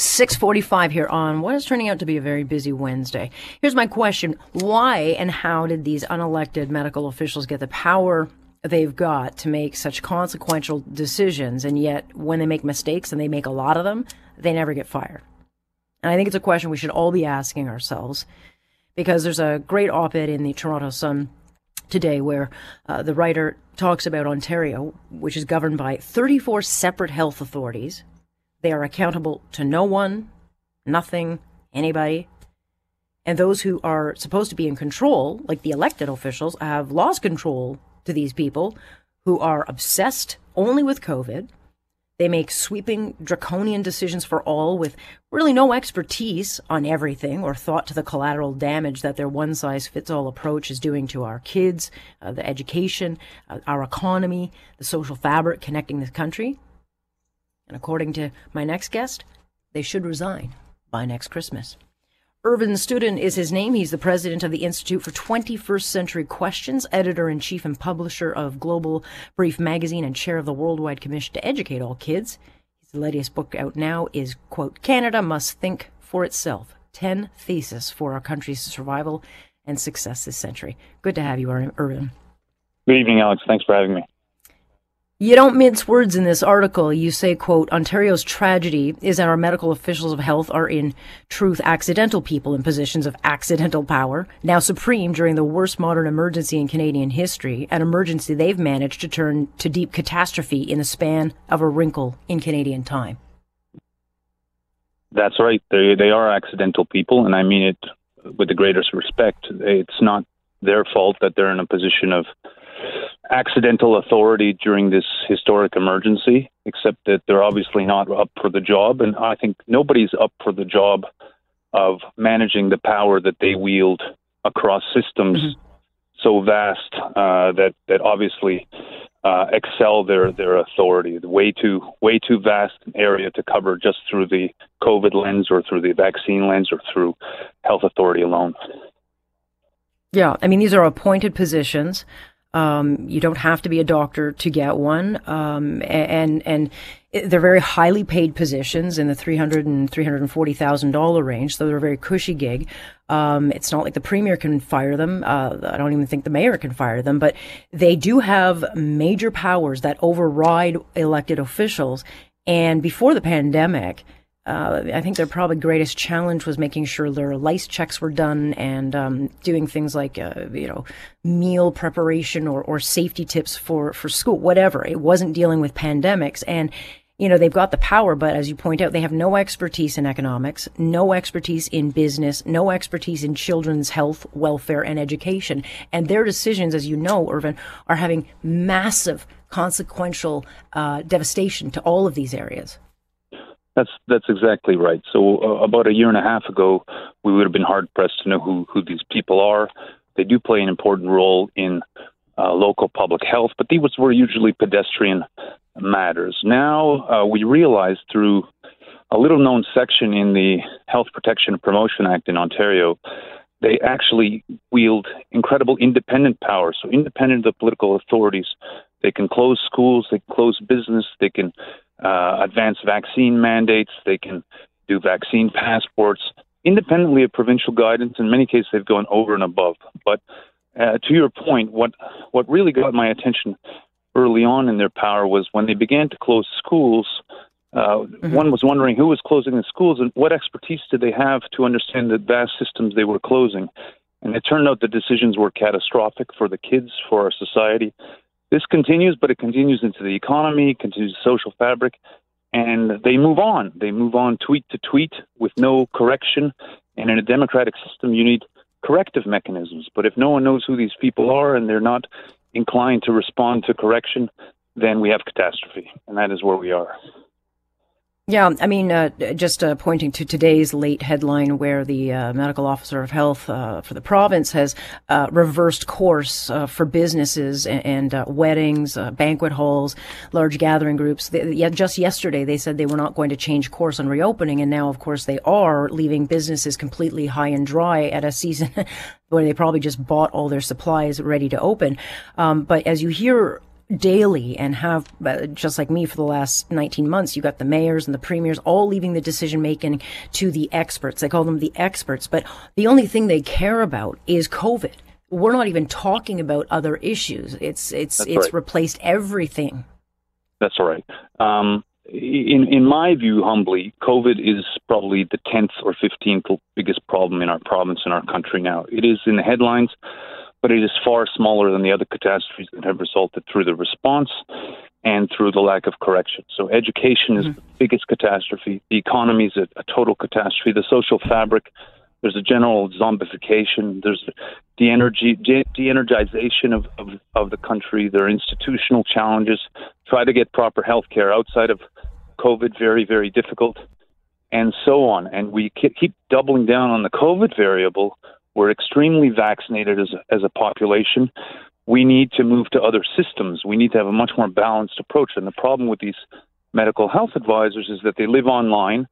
645 here on what is turning out to be a very busy Wednesday. Here's my question. Why and how did these unelected medical officials get the power they've got to make such consequential decisions and yet when they make mistakes and they make a lot of them, they never get fired? And I think it's a question we should all be asking ourselves because there's a great op-ed in the Toronto Sun today where uh, the writer talks about Ontario, which is governed by 34 separate health authorities they are accountable to no one, nothing, anybody. And those who are supposed to be in control, like the elected officials, have lost control to these people who are obsessed only with COVID. They make sweeping, draconian decisions for all with really no expertise on everything or thought to the collateral damage that their one size fits all approach is doing to our kids, uh, the education, uh, our economy, the social fabric connecting this country. And according to my next guest, they should resign by next Christmas. Irvin Studin is his name. He's the president of the Institute for 21st Century Questions, editor in chief and publisher of Global Brief magazine, and chair of the Worldwide Commission to Educate All Kids. His latest book out now is, quote, Canada Must Think for Itself 10 Theses for Our Country's Survival and Success This Century. Good to have you, Irvin. Good evening, Alex. Thanks for having me. You don't mince words in this article. You say, quote, Ontario's tragedy is that our medical officials of health are in truth accidental people in positions of accidental power, now supreme during the worst modern emergency in Canadian history, an emergency they've managed to turn to deep catastrophe in the span of a wrinkle in Canadian time. That's right. They, they are accidental people, and I mean it with the greatest respect. It's not their fault that they're in a position of accidental authority during this historic emergency, except that they're obviously not up for the job. And I think nobody's up for the job of managing the power that they wield across systems mm-hmm. so vast uh, that that obviously uh, excel their their authority. Way too way too vast an area to cover just through the COVID lens or through the vaccine lens or through health authority alone. Yeah, I mean these are appointed positions. Um, you don't have to be a doctor to get one. Um, and, and they're very highly paid positions in the three hundred and three hundred and forty thousand dollar range, so they're a very cushy gig. Um, it's not like the premier can fire them. Uh, I don't even think the mayor can fire them, but they do have major powers that override elected officials. And before the pandemic, uh, I think their probably greatest challenge was making sure their lice checks were done and um, doing things like uh, you know meal preparation or, or safety tips for for school, whatever. It wasn't dealing with pandemics and. You know, they've got the power, but as you point out, they have no expertise in economics, no expertise in business, no expertise in children's health, welfare, and education. And their decisions, as you know, Irvin, are having massive consequential uh, devastation to all of these areas. That's that's exactly right. So uh, about a year and a half ago, we would have been hard pressed to know who who these people are. They do play an important role in uh, local public health, but these were usually pedestrian matters. Now uh, we realize through a little known section in the Health Protection and Promotion Act in Ontario, they actually wield incredible independent power. So independent of political authorities, they can close schools, they can close business, they can uh, advance vaccine mandates. They can do vaccine passports independently of provincial guidance. In many cases, they've gone over and above. But uh, to your point, what what really got my attention early on in their power was when they began to close schools. Uh, mm-hmm. One was wondering who was closing the schools and what expertise did they have to understand the vast systems they were closing. And it turned out the decisions were catastrophic for the kids, for our society, this continues, but it continues into the economy, continues the social fabric, and they move on. They move on tweet to tweet with no correction. And in a democratic system, you need corrective mechanisms. But if no one knows who these people are and they're not inclined to respond to correction, then we have catastrophe. And that is where we are. Yeah, I mean, uh, just uh, pointing to today's late headline where the uh, medical officer of health uh, for the province has uh, reversed course uh, for businesses and, and weddings, banquet halls, large gathering groups. They, just yesterday, they said they were not going to change course on reopening, and now, of course, they are leaving businesses completely high and dry at a season where they probably just bought all their supplies ready to open. Um, but as you hear daily and have, uh, just like me for the last 19 months, you got the mayors and the premiers all leaving the decision making to the experts. They call them the experts, but the only thing they care about is COVID. We're not even talking about other issues. It's it's That's it's right. replaced everything. That's all right. Um, in in my view, humbly, COVID is probably the tenth or fifteenth biggest problem in our province and our country now. It is in the headlines, but it is far smaller than the other catastrophes that have resulted through the response and through the lack of correction. So education is mm-hmm. the biggest catastrophe. The economy is a, a total catastrophe. The social fabric. There's a general zombification. There's the energy, de- de-energization of, of, of the country. There are institutional challenges. Try to get proper health care outside of COVID, very, very difficult, and so on. And we keep doubling down on the COVID variable. We're extremely vaccinated as a, as a population. We need to move to other systems. We need to have a much more balanced approach. And the problem with these medical health advisors is that they live online,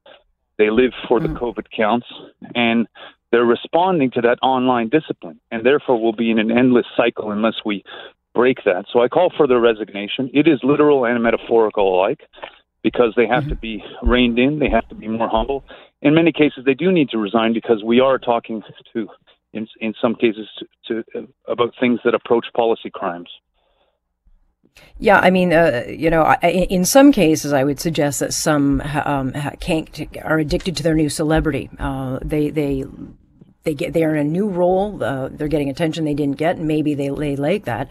they live for the mm-hmm. COVID counts, and they're responding to that online discipline. And therefore, we'll be in an endless cycle unless we break that. So I call for their resignation. It is literal and metaphorical alike because they have mm-hmm. to be reined in, they have to be more humble. In many cases, they do need to resign because we are talking to, in, in some cases, to, to about things that approach policy crimes. Yeah, I mean, uh, you know, in some cases, I would suggest that some um, can't are addicted to their new celebrity. Uh, they they they get they are in a new role. Uh, they're getting attention they didn't get, and maybe they they like that.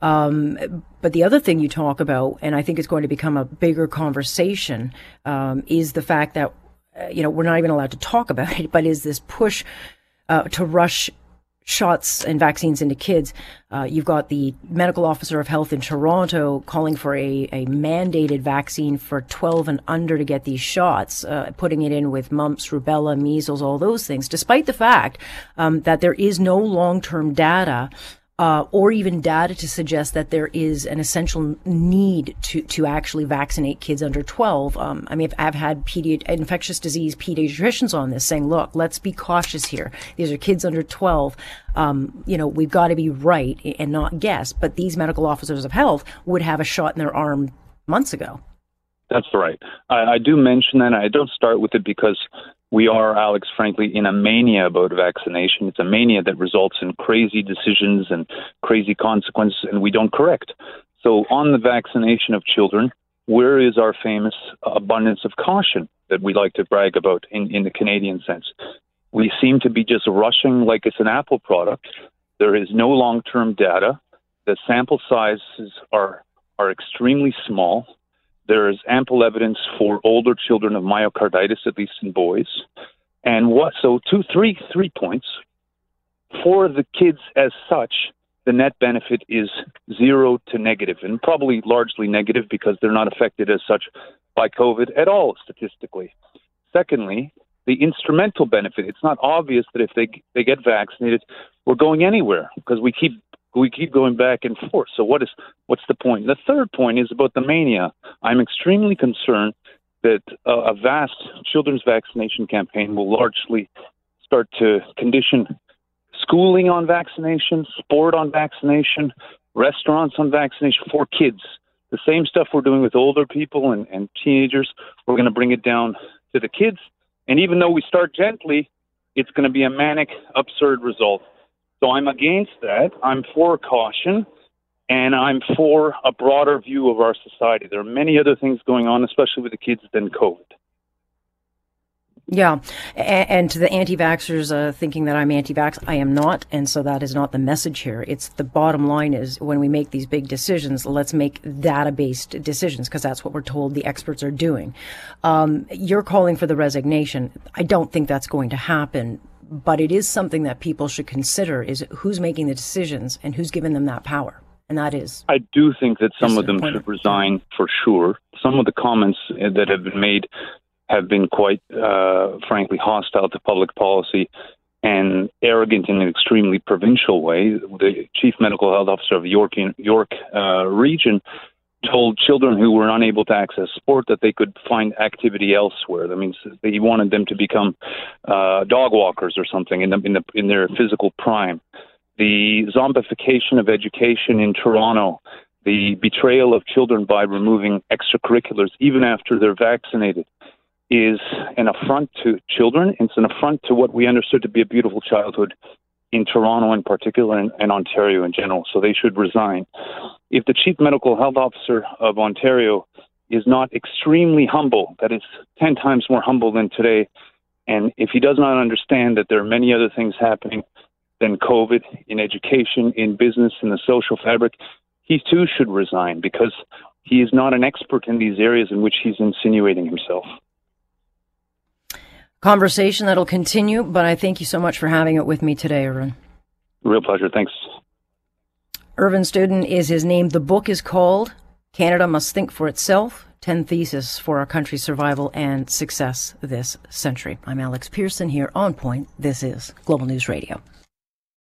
Um, but the other thing you talk about, and I think it's going to become a bigger conversation, um, is the fact that uh, you know we're not even allowed to talk about it, but is this push uh, to rush shots and vaccines into kids. Uh, you've got the medical officer of health in Toronto calling for a, a mandated vaccine for 12 and under to get these shots, uh, putting it in with mumps, rubella, measles, all those things, despite the fact um, that there is no long term data uh, or even data to suggest that there is an essential need to, to actually vaccinate kids under 12. Um, I mean, I've had pedi- infectious disease pediatricians on this saying, look, let's be cautious here. These are kids under 12. Um, you know, we've got to be right and not guess. But these medical officers of health would have a shot in their arm months ago. That's right. I, I do mention that. I don't start with it because we are, Alex, frankly, in a mania about vaccination. It's a mania that results in crazy decisions and crazy consequences, and we don't correct. So, on the vaccination of children, where is our famous abundance of caution that we like to brag about in, in the Canadian sense? We seem to be just rushing like it's an Apple product. There is no long term data. The sample sizes are, are extremely small. There is ample evidence for older children of myocarditis, at least in boys. And what? So two, three, three points for the kids as such. The net benefit is zero to negative, and probably largely negative because they're not affected as such by COVID at all statistically. Secondly, the instrumental benefit. It's not obvious that if they they get vaccinated, we're going anywhere because we keep we keep going back and forth. So what is what's the point? The third point is about the mania. I'm extremely concerned that uh, a vast children's vaccination campaign will largely start to condition schooling on vaccination, sport on vaccination, restaurants on vaccination for kids. The same stuff we're doing with older people and, and teenagers, we're going to bring it down to the kids. And even though we start gently, it's going to be a manic, absurd result. So I'm against that. I'm for caution, and I'm for a broader view of our society. There are many other things going on, especially with the kids, than COVID. Yeah, and, to the anti-vaxxers uh, thinking that I'm anti-vax, I am not, and so that is not the message here. It's the bottom line is when we make these big decisions, let's make data-based decisions because that's what we're told the experts are doing. Um, you're calling for the resignation. I don't think that's going to happen, but it is something that people should consider: is who's making the decisions and who's giving them that power, and that is. I do think that some of them should resign for sure. Some of the comments that have been made have been quite, uh, frankly, hostile to public policy and arrogant in an extremely provincial way. The chief medical health officer of York York uh, region told children who were unable to access sport that they could find activity elsewhere. That means he wanted them to become uh, dog walkers or something in the, in the in their physical prime. The zombification of education in Toronto, the betrayal of children by removing extracurriculars even after they're vaccinated is an affront to children. It's an affront to what we understood to be a beautiful childhood in Toronto in particular and, and Ontario in general. So they should resign. If the chief medical health officer of Ontario is not extremely humble, that is 10 times more humble than today, and if he does not understand that there are many other things happening than COVID in education, in business, in the social fabric, he too should resign because he is not an expert in these areas in which he's insinuating himself. Conversation that'll continue, but I thank you so much for having it with me today, Irvin. Real pleasure. Thanks. Irvin Studin is his name. The book is called Canada Must Think for Itself 10 Theses for Our Country's Survival and Success This Century. I'm Alex Pierson here on Point. This is Global News Radio.